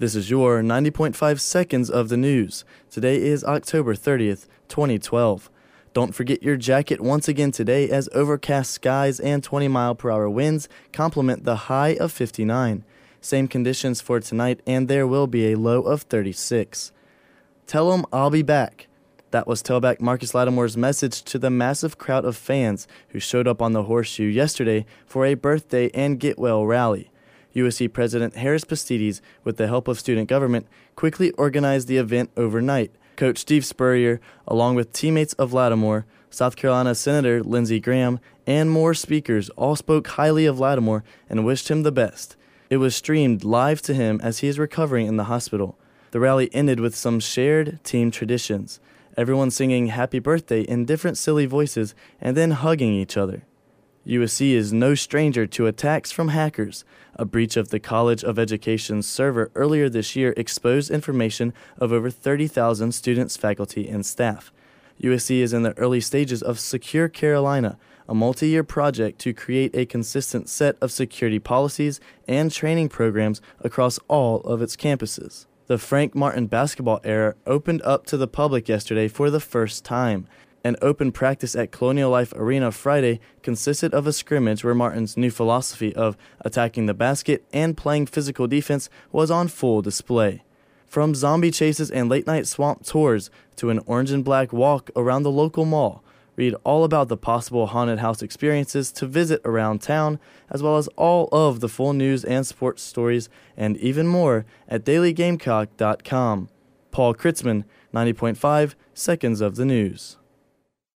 This is your 90.5 seconds of the news. Today is October 30th, 2012. Don't forget your jacket once again today as overcast skies and 20 mile per hour winds complement the high of 59. Same conditions for tonight, and there will be a low of 36. Tell 'em I'll be back. That was tailback Marcus Lattimore's message to the massive crowd of fans who showed up on the horseshoe yesterday for a birthday and get well rally. USC President Harris Pastides, with the help of student government, quickly organized the event overnight. Coach Steve Spurrier, along with teammates of Lattimore, South Carolina Senator Lindsey Graham, and more speakers, all spoke highly of Lattimore and wished him the best. It was streamed live to him as he is recovering in the hospital. The rally ended with some shared team traditions, everyone singing happy birthday in different silly voices and then hugging each other. USC is no stranger to attacks from hackers. A breach of the College of Education's server earlier this year exposed information of over 30,000 students, faculty, and staff. USC is in the early stages of Secure Carolina, a multi year project to create a consistent set of security policies and training programs across all of its campuses. The Frank Martin basketball era opened up to the public yesterday for the first time. An open practice at Colonial Life Arena Friday consisted of a scrimmage where Martin's new philosophy of attacking the basket and playing physical defense was on full display. From zombie chases and late night swamp tours to an orange and black walk around the local mall, read all about the possible haunted house experiences to visit around town, as well as all of the full news and sports stories, and even more at dailygamecock.com. Paul Kritzman, 90.5 Seconds of the News.